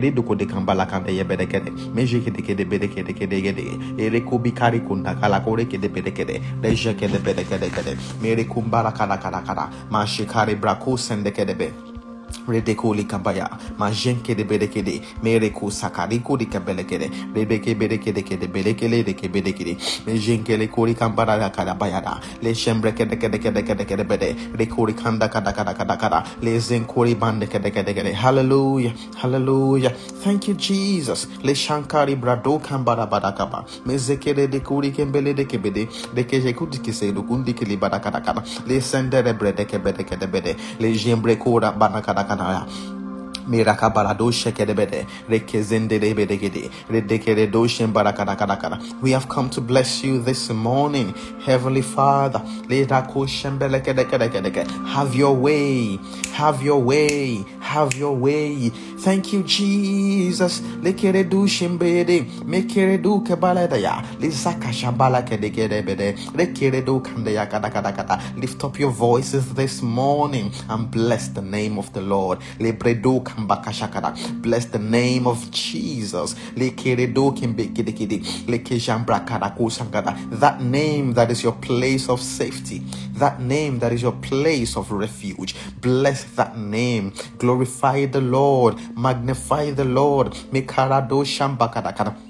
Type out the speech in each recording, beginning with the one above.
Riduko de kambala kande ye bedekede, meje kede kede bedekede kede kede, ere kubi kari kunda kala kore kede bedekede, reje kede bedekede kede, mere kumbara kada kada kada, ma shikari braku sende kede be. Redekoli kabaya, majenke de bedekede, mereko sakariko de kabelekede, rebeke bedekede kede bedekele de kebedekede, mejenke le kori kambara da. Kada bayada, le shembre kede kede kede kede kede bede, rekori kanda kada kada kada kada, le zenkori bande kede kede kede, hallelujah, hallelujah, thank you Jesus, le shankari brado kambara badakaba, mezekede de kori kembele de kebede, de keje kudi kise do kundi kili badakada kada, le sendere brede kebede kede bede, le jembre kora banakada kada We have come to bless you this morning, Heavenly Father. Have your way, have your way, have your way. Thank you, Jesus. Lift up your voices this morning and bless the name of the Lord. Bless the name of Jesus. That name that is your place of safety. That name that is your place of refuge. Bless that name. Glorify the Lord. Magnify the Lord. Mekarado shambakadakada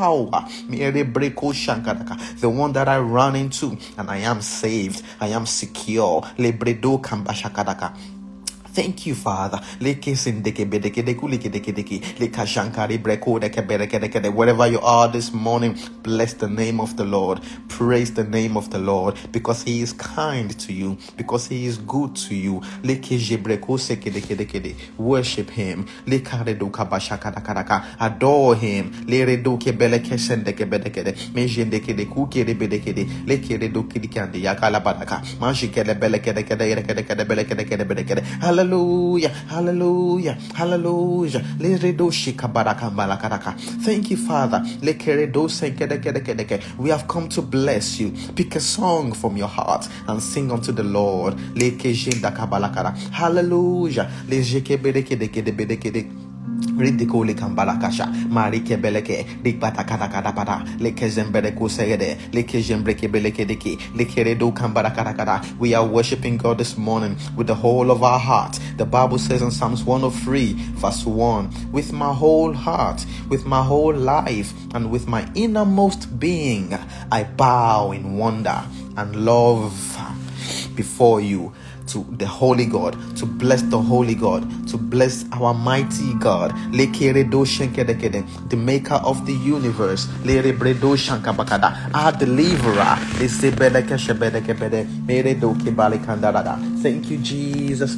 Shankaraka. The one that I run into and I am saved. I am secure. Thank you, Father. Wherever you are this morning, bless the name of the Lord. Praise the name of the Lord because He is kind to you, because He is good to you. Worship Him. Adore Him. Le Hallelujah, hallelujah, hallelujah. Thank you, Father. We have come to bless you. Pick a song from your heart and sing unto the Lord. Hallelujah. We are worshiping God this morning with the whole of our heart. The Bible says in Psalms 103, verse 1, with my whole heart, with my whole life, and with my innermost being, I bow in wonder and love before you to the holy God, to bless the holy God, to bless our mighty God, the maker of the universe, our deliverer. Thank you, Jesus.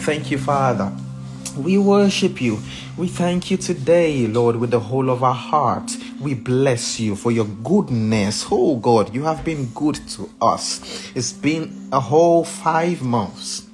Thank you, Father. We worship you. We thank you today, Lord, with the whole of our heart. We bless you for your goodness. Oh God, you have been good to us. It's been a whole five months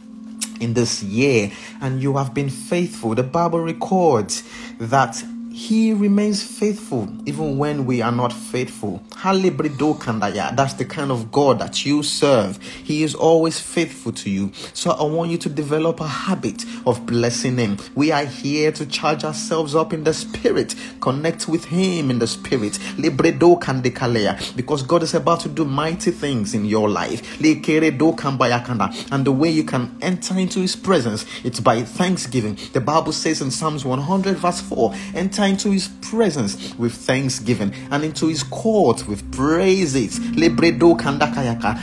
in this year, and you have been faithful. The Bible records that He remains faithful even when we are not faithful. That's the kind of God that you serve. He is always faithful to you. So I want you to develop a habit of blessing Him. We are here to charge ourselves up in the Spirit, connect with Him in the Spirit. Because God is about to do mighty things in your life. And the way you can enter into His presence, it's by thanksgiving. The Bible says in Psalms 100, verse 4 enter into his presence with thanksgiving and into his court with praises.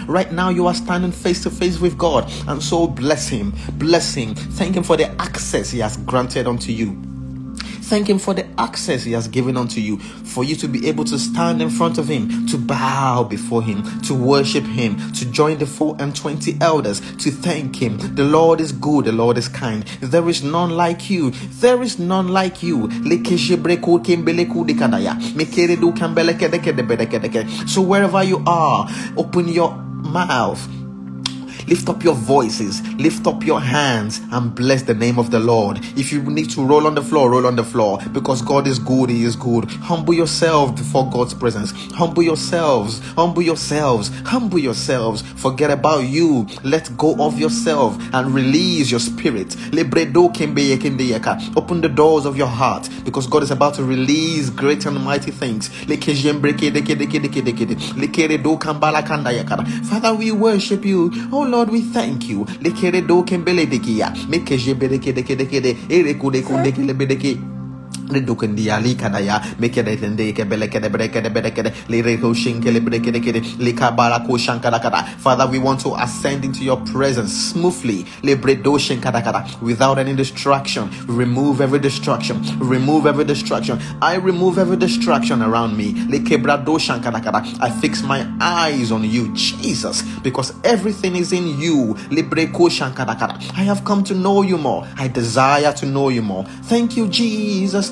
Right now, you are standing face to face with God, and so bless him, bless him, thank him for the access he has granted unto you. Thank Him for the access He has given unto you, for you to be able to stand in front of Him, to bow before Him, to worship Him, to join the four and twenty elders, to thank Him. The Lord is good, the Lord is kind. There is none like you. There is none like you. So wherever you are, open your mouth Lift up your voices, lift up your hands, and bless the name of the Lord. If you need to roll on the floor, roll on the floor because God is good, He is good. Humble yourself before God's presence. Humble yourselves, humble yourselves, humble yourselves. Forget about you. Let go of yourself and release your spirit. Open the doors of your heart because God is about to release great and mighty things. Father, we worship you. Oh Lord, we thank you. Lekere do kembele dekia. Mekeje bedeke deke deke de. Ere kude kunde brekede bedekede lireko shinkele brekede kede likabarako shankadakada. Father, we want to ascend into your presence smoothly libredo shankadakada without any distraction. Remove every distraction. Remove every distraction. I remove every distraction around me. Likebrado shankadakada. I fix my eyes on you, Jesus, because everything is in you. Libreko shankadakada. I have come to know you more. I desire to know you more. Thank you, Jesus.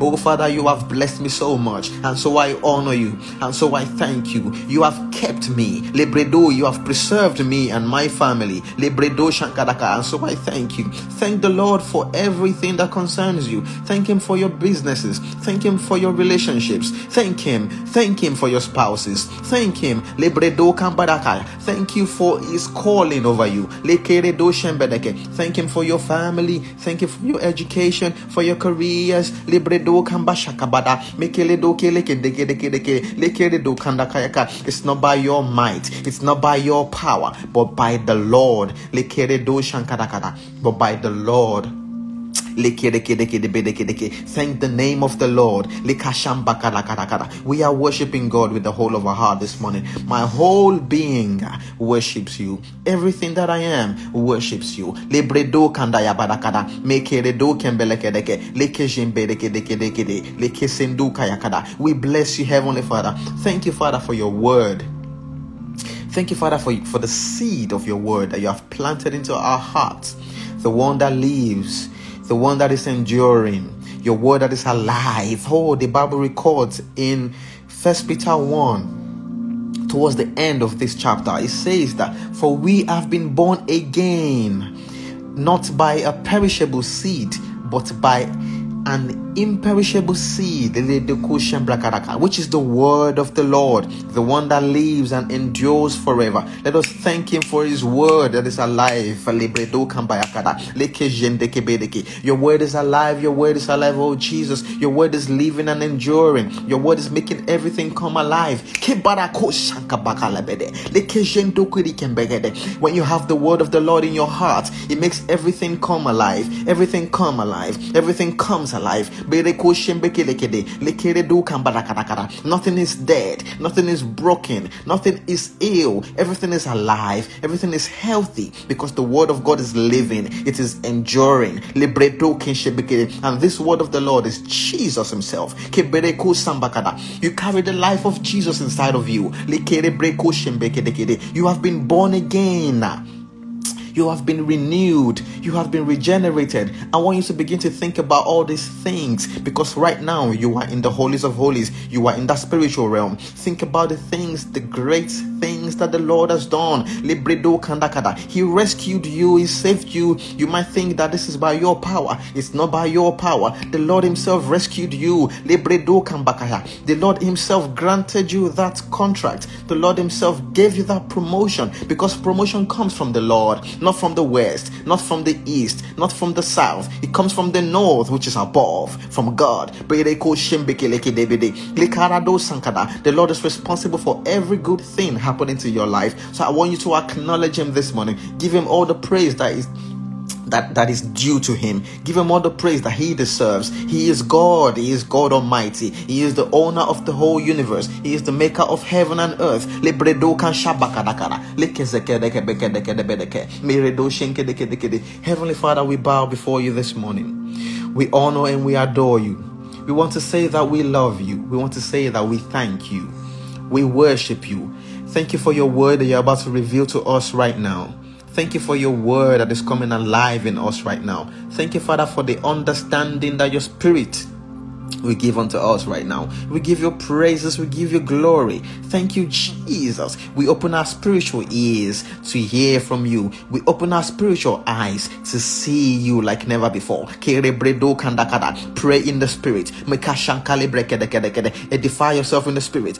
Oh Father, you have blessed me so much, and so I honor you, and so I thank you. You have kept me, Lebredo, you have preserved me and my family, Lebredo Shankadaka, and so I thank you. Thank the Lord for everything that concerns you. Thank Him for your businesses. Thank Him for your relationships. Thank Him. Thank Him for your spouses. Thank Him. Lebredo. Thank you for His calling over you. Thank Him for your family. Thank you for your education, for your careers. It's not by your might, it's not by your power, but by the Lord. But by the Lord. Thank the name of the Lord. We are worshiping God with the whole of our heart this morning. My whole being worships you. Everything that I am worships you. We bless you, Heavenly Father. Thank you, Father, for your word. Thank you, Father, for, for the seed of your word that you have planted into our hearts, the one that lives the one that is enduring, your word that is alive. Oh, the Bible records in First Peter 1, towards the end of this chapter, it says that for we have been born again, not by a perishable seed, but by an imperishable seed, which is the word of the Lord, the one that lives and endures forever. Let us thank Him for His word that is alive. Your word is alive, your word is alive, oh Jesus. Your word is living and enduring. Your word is making everything come alive. When you have the word of the Lord in your heart, it makes everything come alive. Everything come alive. Everything comes alive. Nothing is dead. Nothing is broken. Nothing is ill. Everything is alive. Everything is healthy because the word of God is living. It is enduring. And this word of the Lord is Jesus Himself. You carry the life of Jesus inside of you. You have been born again. You have been renewed. You have been regenerated. I want you to begin to think about all these things because right now you are in the holies of holies. You are in that spiritual realm. Think about the things, the great things that the Lord has done. He rescued you. He saved you. You might think that this is by your power. It's not by your power. The Lord Himself rescued you. The Lord Himself granted you that contract. The Lord Himself gave you that promotion because promotion comes from the Lord, not from the west, not from the east, not from the south. It comes from the north, which is above, from God. The Lord is responsible for every good thing happening to your life. So I want you to acknowledge Him this morning. Give Him all the praise that is that, that is due to him. Give him all the praise that he deserves. He is God. He is God Almighty. He is the owner of the whole universe. He is the maker of heaven and earth. Heavenly Father, we bow before you this morning. We honor and we adore you. We want to say that we love you. We want to say that we thank you. We worship you. Thank you for your word that you're about to reveal to us right now. Thank you for your word that is coming alive in us right now. Thank you, Father, for the understanding that your spirit we give unto us right now. We give you praises, we give you glory. Thank you, Jesus. We open our spiritual ears to hear from you. We open our spiritual eyes to see you like never before. Pray in the spirit. Edify yourself in the spirit.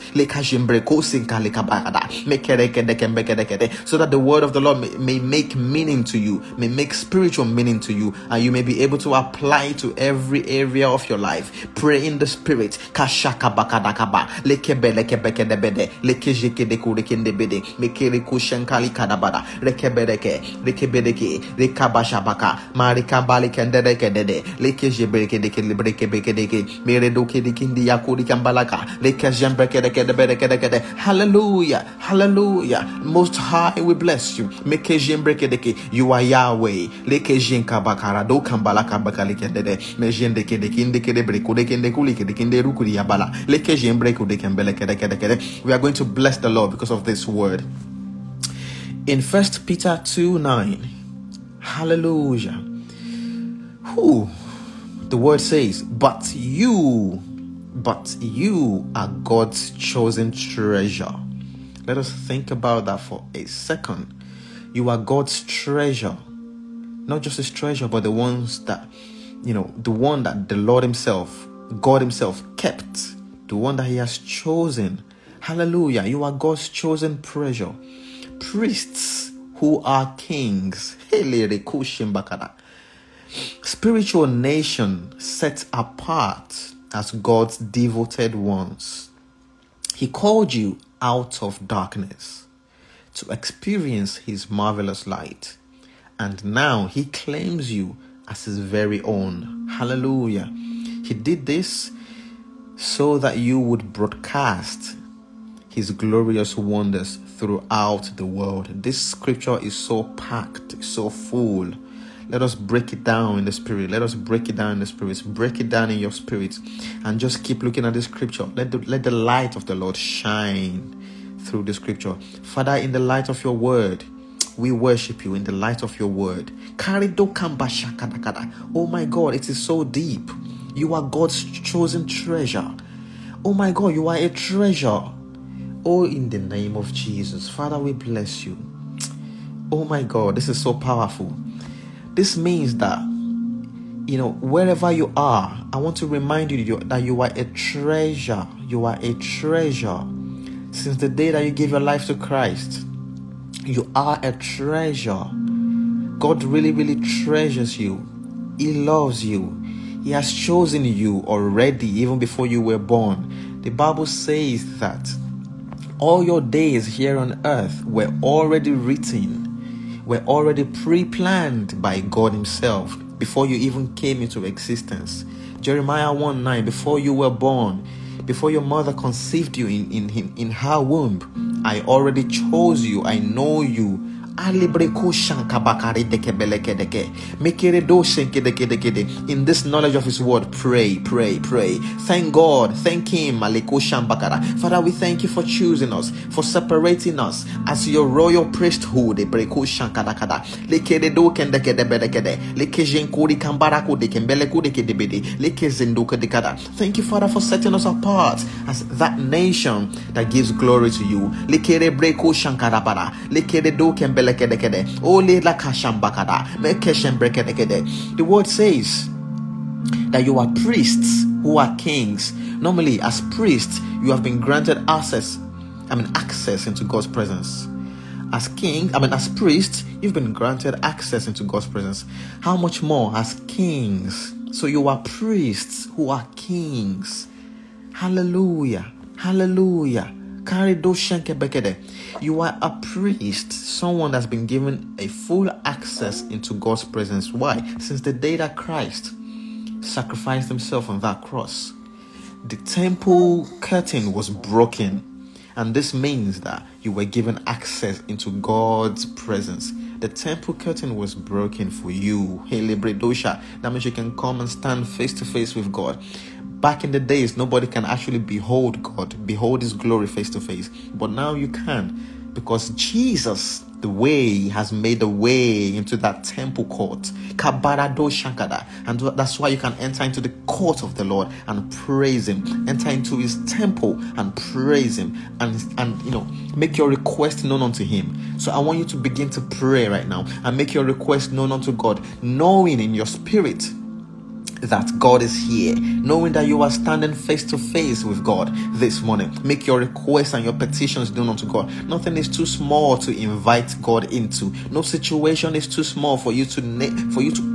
So that the word of the Lord may, may make meaning to you, may make spiritual meaning to you, and you may be able to apply to every area of your life pray in the spirit. Kashaka bakadakaba. Lekebe lekebe kedebede. Lekejeke dekurekendebede. Mekere kushankali kadabada. Kendedeke. Lekejebeke deke Hallelujah. Hallelujah. Most high we bless you. Deke. You are Yahweh. Lekejenkabakara. Do kambalaka bakalikendede. Mejendeke deke we are going to bless the Lord because of this word. In First Peter 2 9, hallelujah. Who the word says, but you, but you are God's chosen treasure. Let us think about that for a second. You are God's treasure. Not just his treasure, but the ones that, you know, the one that the Lord Himself God Himself kept, the one that He has chosen. Hallelujah. You are God's chosen treasure. Priests who are kings. Spiritual nation set apart as God's devoted ones. He called you out of darkness to experience His marvelous light. And now He claims you as His very own. Hallelujah. He did this so that you would broadcast his glorious wonders throughout the world. This scripture is so packed, so full. Let us break it down in the spirit. Let us break it down in the spirit. Break it down in your spirit and just keep looking at the scripture. Let the, let the light of the Lord shine through the scripture. Father, in the light of your word, we worship you in the light of your word. Oh my God, it is so deep. You are God's chosen treasure. Oh my God, you are a treasure. Oh, in the name of Jesus. Father, we bless you. Oh my God, this is so powerful. This means that, you know, wherever you are, I want to remind you that you are a treasure. You are a treasure. Since the day that you gave your life to Christ, you are a treasure. God really, really treasures you. He loves you. He has chosen you already, even before you were born. The Bible says that all your days here on earth were already written, were already pre planned by God Himself before you even came into existence. Jeremiah 1 9, before you were born, before your mother conceived you in, in, in her womb, I already chose you. I know you. In this knowledge of His word, pray, pray, pray. Thank God. Thank Him. Father, we thank you for choosing us, for separating us as your royal priesthood. Lekeredo kendekedebedekede. Lekejenkuri kambarako dekembeleku dekedebede. Lekezendokedekada. Thank you, Father, for setting us apart as that nation that gives glory to you. Kembele the word says that you are priests who are kings. Normally, as priests, you have been granted access, I mean, access into God's presence. As king, I mean, as priests, you've been granted access into God's presence. How much more as kings? So you are priests who are kings. Hallelujah. Hallelujah. You are a priest, someone that's been given a full access into God's presence. Why? Since the day that Christ sacrificed himself on that cross, the temple curtain was broken. And this means that you were given access into God's presence. The temple curtain was broken for you. Hey, That means you can come and stand face to face with God. Back in the days, nobody can actually behold God, behold His glory face to face. But now you can because Jesus, the way, has made a way into that temple court. And that's why you can enter into the court of the Lord and praise Him. Enter into His temple and praise Him. And, and you know, make your request known unto Him. So I want you to begin to pray right now and make your request known unto God, knowing in your spirit that God is here, knowing that you are standing face to face with God this morning. Make your requests and your petitions known unto God. Nothing is too small to invite God into. No situation is too small for you to for you to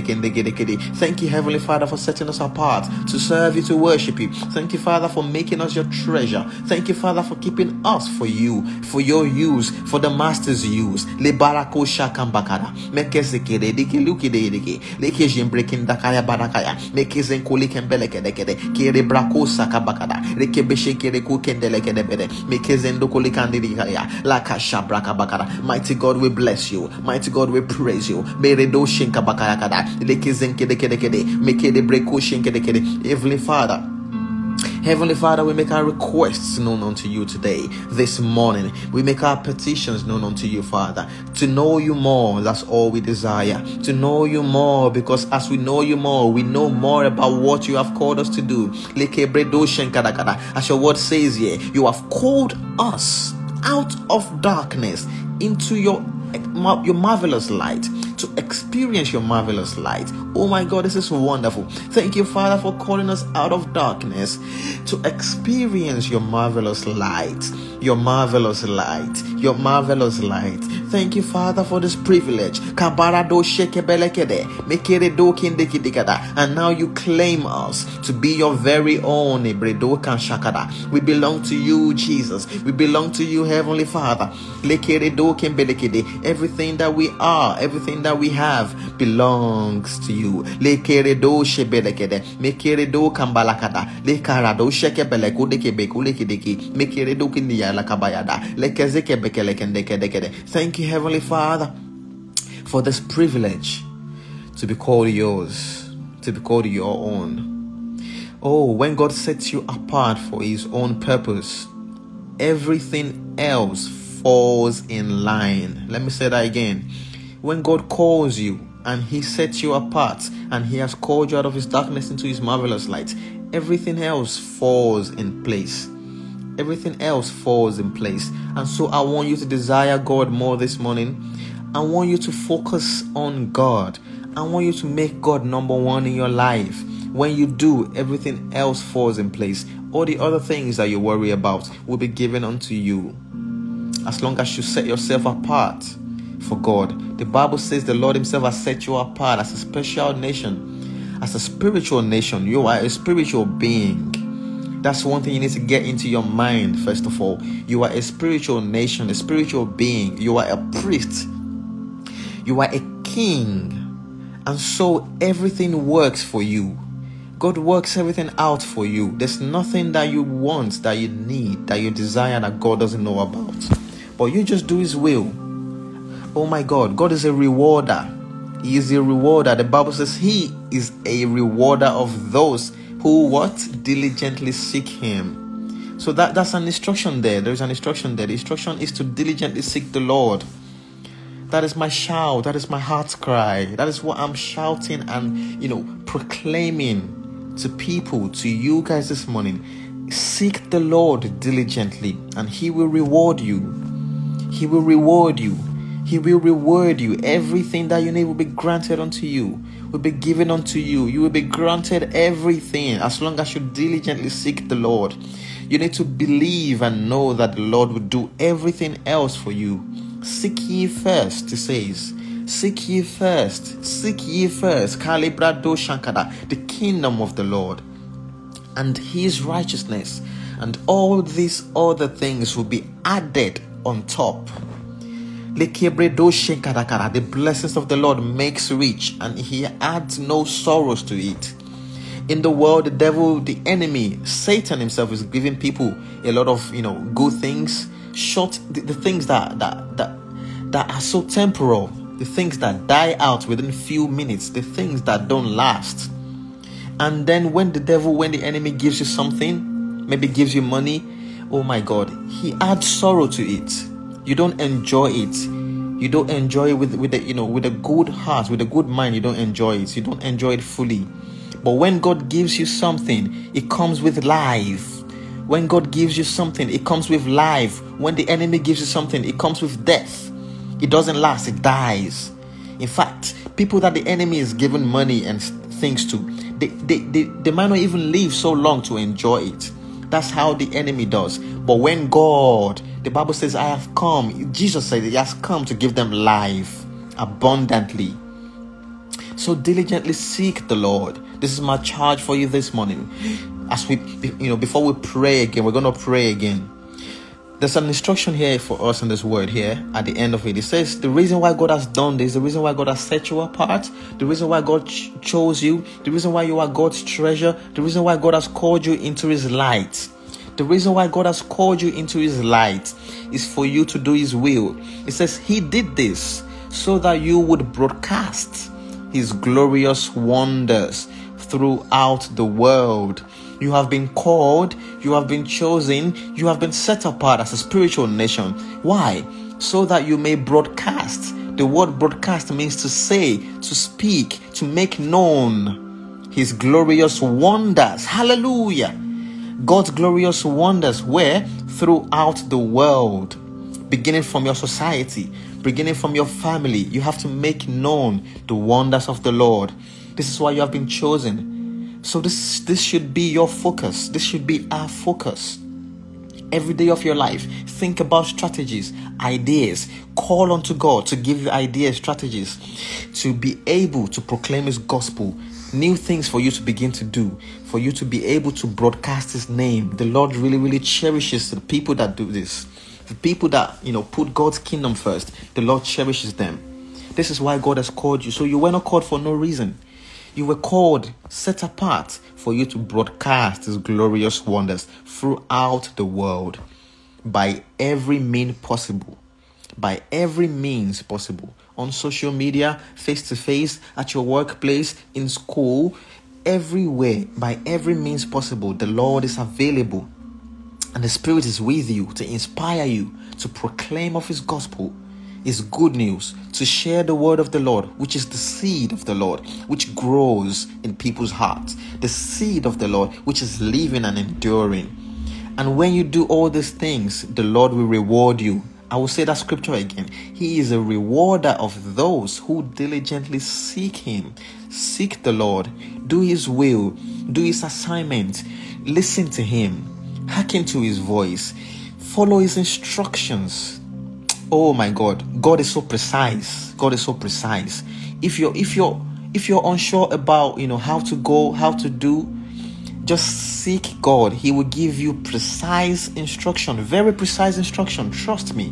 Thank you, Heavenly Father, for setting us apart to serve you, to worship you. Thank you, Father, for making us your treasure. Thank you, Father, for keeping us for you, for your use, for the Master's use. Le barako shakambakara. Mekezekede diki luki de diki. Leke jimbrekin dakaya barakaya. Mekezen kuli kembeleke dekede. Kere brako sakabakada. Reke beshe kere kukendeleke debede. Mekezen dokuli kandidikaya. Laka shabraka bakara. Mighty God, we bless you. Mighty God, we praise you. Meredo shinkabakaya Heavenly Father. Heavenly Father, we make our requests known unto you today, this morning. We make our petitions known unto you, Father. To know you more, that's all we desire. To know you more, because as we know you more, we know more about what you have called us to do. As your word says here, you have called us out of darkness into your your marvelous light to experience your marvelous light. Oh my God, this is wonderful. Thank you, Father, for calling us out of darkness to experience your marvelous light. Your marvelous light. Your marvelous light. Thank you, Father, for this privilege. And now you claim us to be your very own. We belong to you, Jesus. We belong to you, Heavenly Father. Everything that we are, everything that we have belongs to you. Lekeredo shebelekede. Mekeredo kambalakada. Lekarado shekebeleku dekebeku lekedeki. Mekeredo kindiya lakabayada. Lekezeke bekelekendekede. Thank you, Heavenly Father, for this privilege to be called yours, to be called your own. Oh, when God sets you apart for His own purpose, everything else falls in line. Let me say that again. When God calls you and He sets you apart and He has called you out of His darkness into His marvelous light, everything else falls in place. Everything else falls in place. And so I want you to desire God more this morning. I want you to focus on God. I want you to make God number one in your life. When you do, everything else falls in place. All the other things that you worry about will be given unto you as long as you set yourself apart for God. The Bible says the Lord Himself has set you apart as a special nation, as a spiritual nation. You are a spiritual being. That's one thing you need to get into your mind, first of all. You are a spiritual nation, a spiritual being. You are a priest. You are a king. And so everything works for you. God works everything out for you. There's nothing that you want, that you need, that you desire that God doesn't know about. But you just do His will. Oh my God, God is a rewarder. He is a rewarder. The Bible says He is a rewarder of those who what? Diligently seek him. So that that's an instruction there. There's an instruction there. The instruction is to diligently seek the lord. That is my shout. That is my heart's cry. That is what i'm shouting and you know proclaiming to people to you guys this morning. Seek the lord diligently and he will reward you. He will reward you he will reward you everything that you need will be granted unto you will be given unto you. You will be granted everything as long as you diligently seek the Lord. You need to believe and know that the Lord will do everything else for you. Seek ye first, he says. Seek ye first. Seek ye first. Kalibrado Shankada, the kingdom of the Lord and his righteousness, and all these other things will be added on top. The blessings of the Lord makes rich, and he adds no sorrows to it. In the world, the devil, the enemy, Satan himself is giving people a lot of you know good things, short the, the things that that that that are so temporal, the things that die out within few minutes, the things that don't last. And then when the devil, when the enemy gives you something, maybe gives you money, oh my God, he adds sorrow to it you don't enjoy it. You don't enjoy it with with a you know with a good heart with a good mind you don't enjoy it. You don't enjoy it fully. But when god gives you something it comes with life. When god gives you something it comes with life. When the enemy gives you something it comes with death. It doesn't last it dies. In fact people that the enemy is giving money and things to they, they, they, they might not even live so long to enjoy it. That's how the enemy does. But when god the Bible says, I have come. Jesus said he has come to give them life abundantly. So diligently seek the Lord. This is my charge for you this morning. As we, you know, before we pray again, we're going to pray again. There's an instruction here for us in this word here at the end of it. It says, The reason why God has done this, the reason why God has set you apart, the reason why God ch- chose you, the reason why you are God's treasure, the reason why God has called you into His light the reason why God has called you into His light is for you to do His will. It says He did this so that you would broadcast His glorious wonders throughout the world. You have been called, you have been chosen, you have been set apart as a spiritual nation. Why? So that you may broadcast. The word broadcast means to say, to speak, to make known His glorious wonders. Hallelujah God's glorious wonders were throughout the world, beginning from your society, beginning from your family. You have to make known the wonders of the Lord. This is why you have been chosen. So this this should be your focus. This should be our focus. Every day of your life, think about strategies, ideas. Call unto God to give you ideas, strategies to be able to proclaim His gospel new things for you to begin to do, for you to be able to broadcast His name. The Lord really, really cherishes the people that do this. The people that, you know, put God's kingdom first, the Lord cherishes them. This is why God has called you. So you were not called for no reason. You were called, set apart for you to broadcast His glorious wonders throughout the world by every means possible. By every means possible on social media, face to face, at your workplace, in school, everywhere, by every means possible, the Lord is available. And the Spirit is with you to inspire you to proclaim of His gospel, His good news, to share the word of the Lord, which is the seed of the Lord, which grows in people's hearts, the seed of the Lord, which is living and enduring. And when you do all these things, the Lord will reward you I will say that scripture again. He is a rewarder of those who diligently seek Him. Seek the Lord, do His will, do His assignment, listen to Him, hearken to His voice, follow His instructions. Oh my God, God is so precise. God is so precise. If you're if you're if you're unsure about you know how to go, how to do, just seek God. He will give you precise instruction, very precise instruction. Trust me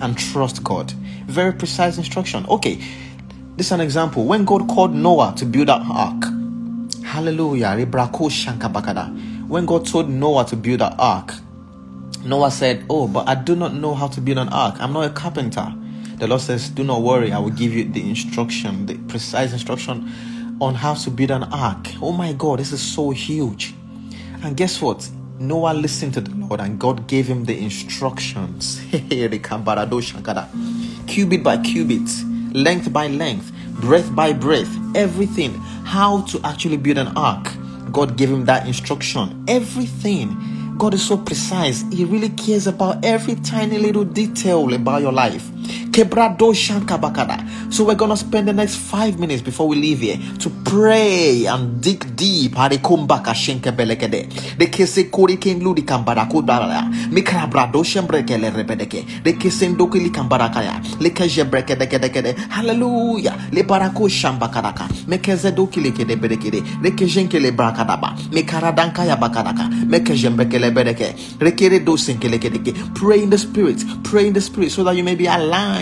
and trust God. Very precise instruction. Okay, this is an example. When God called Noah to build an ark, hallelujah, when God told Noah to build an ark, Noah said, Oh, but I do not know how to build an ark. I'm not a carpenter. The Lord says, Do not worry, I will give you the instruction, the precise instruction on how to build an ark. Oh my God, this is so huge. And guess what? Noah listened to the Lord and God gave him the instructions. cubit by cubit, length by length, breadth by breadth, everything. How to actually build an ark. God gave him that instruction. Everything. God is so precise. He really cares about every tiny little detail about your life. So we're gonna spend the next five minutes before we leave here to pray and dig deep. The kese kori ken ludi kambara kudara. Mikra brado shembrekele rebedeke. The kambarakaya. Lekaje brekedeke. Hallelujah. Le barako shambakaraka. Mekeze dokili kede bedekede. Lekejenkele brakadaba. Mekaradanka bakadaka. Mekejembekele bedeke. Rekere kedeke. Pray in the spirit. Pray in the spirit so that you may be aligned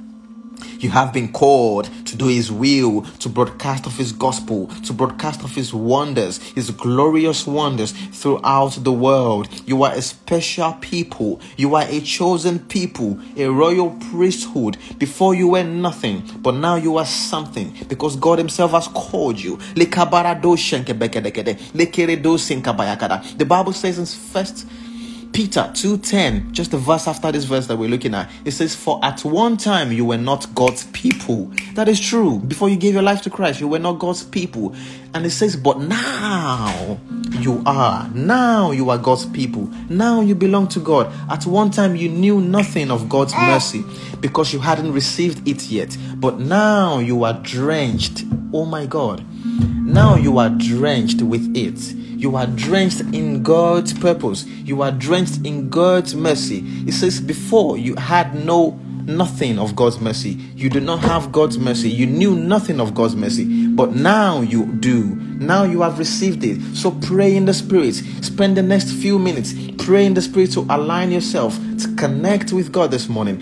you have been called to do His will, to broadcast of His gospel, to broadcast of His wonders, His glorious wonders throughout the world. You are a special people. You are a chosen people, a royal priesthood. Before you were nothing, but now you are something because God Himself has called you. The Bible says in First Peter 2:10, just the verse after this verse that we're looking at, it says, For at one time you were not God's people. That is true. Before you gave your life to Christ, you were not God's people. And it says, But now you are. Now you are God's people. Now you belong to God. At one time you knew nothing of God's mercy because you hadn't received it yet. But now you are drenched. Oh my God. Now you are drenched with it you are drenched in God's purpose. You are drenched in God's mercy. It says, Before you had no nothing of God's mercy. You do not have God's mercy. You knew nothing of God's mercy. But now you do. Now you have received it. So pray in the Spirit. Spend the next few minutes. Pray in the Spirit to align yourself, to connect with God this morning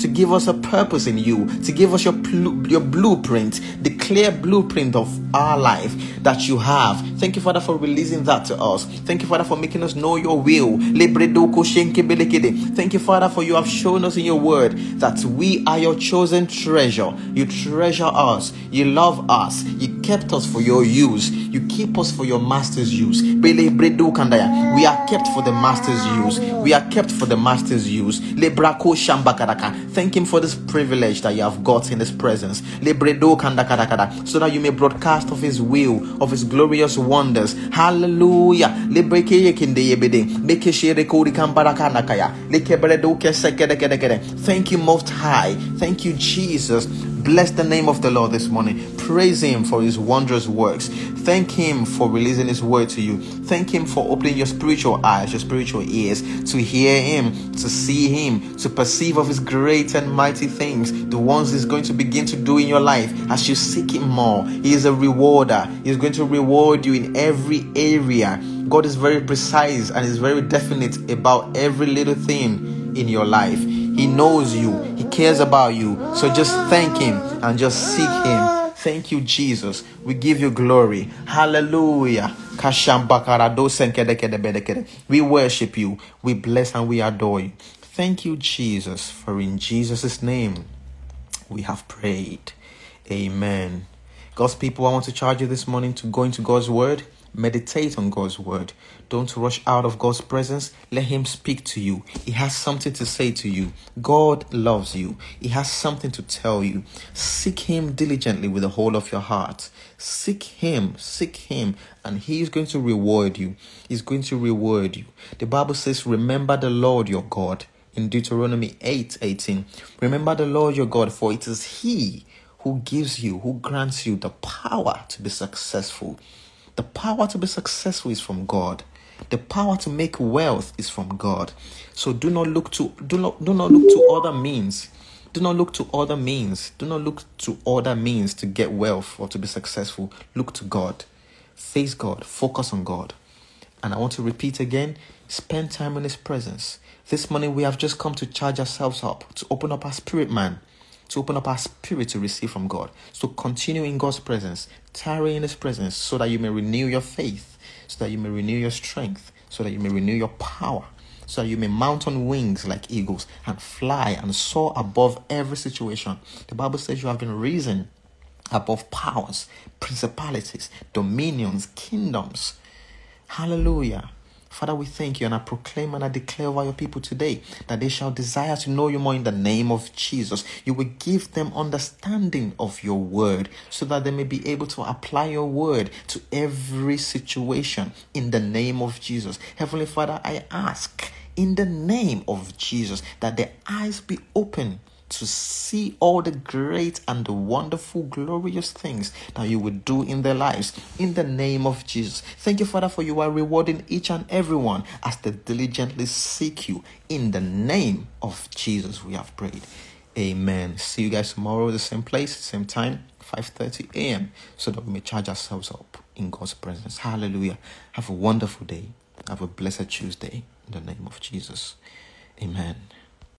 to give us a purpose in you to give us your your blueprint the clear blueprint of our life that you have Thank you, Father, for releasing that to us. Thank you, Father, for making us know your will. Thank you, Father, for you have shown us in your word that we are your chosen treasure. You treasure us. You love us. You kept us for your use. You keep us for your master's use. We are kept for the master's use. We are kept for the master's use. Thank him for this privilege that you have got in his presence. So that you may broadcast of his will, of his glorious wonders. Hallelujah. Thank you, Most High. Thank you, Jesus. Bless the name of the Lord this morning. Praise Him for His wondrous works. Thank Him for releasing His word to you. Thank Him for opening your spiritual eyes, your spiritual ears to hear Him, to see Him, to perceive of His great and mighty things, the ones He's going to begin to do in your life as you seek Him more. He is a rewarder. He's going to reward you in every area. God is very precise and is very definite about every little thing in your life. He knows you, He cares about you. So just thank Him and just seek Him. Thank you, Jesus. We give you glory. Hallelujah. We worship you. We bless and we adore you. Thank you, Jesus, for in Jesus' name we have prayed. Amen. God's people, I want to charge you this morning to go into God's word, meditate on God's word. Don't rush out of God's presence. Let Him speak to you. He has something to say to you. God loves you. He has something to tell you. Seek Him diligently with the whole of your heart. Seek Him, seek Him, and He is going to reward you. He's going to reward you. The Bible says, Remember the Lord your God in Deuteronomy 8 18. Remember the Lord your God, for it is He who gives you, who grants you the power to be successful. The power to be successful is from God. The power to make wealth is from God. So do not look to do not do not look to other means. Do not look to other means. Do not look to other means to get wealth or to be successful. Look to God. Face God. Focus on God. And I want to repeat again spend time in His presence. This morning we have just come to charge ourselves up, to open up our spirit man, to open up our spirit to receive from God. So continue in God's presence, tarry in His presence, so that you may renew your faith, so that you may renew your strength, so that you may renew your power, so that you may mount on wings like eagles and fly and soar above every situation. The Bible says you have been risen above powers, principalities, dominions, kingdoms. Hallelujah. Father, we thank you and I proclaim and I declare over your people today that they shall desire to know you more in the name of Jesus. You will give them understanding of your word so that they may be able to apply your word to every situation in the name of Jesus. Heavenly Father, I ask in the name of Jesus that their eyes be open to see all the great and the wonderful, glorious things that you will do in their lives in the name of Jesus. Thank you, Father, for you are rewarding each and everyone as they diligently seek you in the name of Jesus. We have prayed. Amen. See you guys tomorrow, the same place, same time, 5:30 a.m. so that we may charge ourselves up in God's presence. Hallelujah. Have a wonderful day. Have a blessed Tuesday in the name of Jesus. Amen.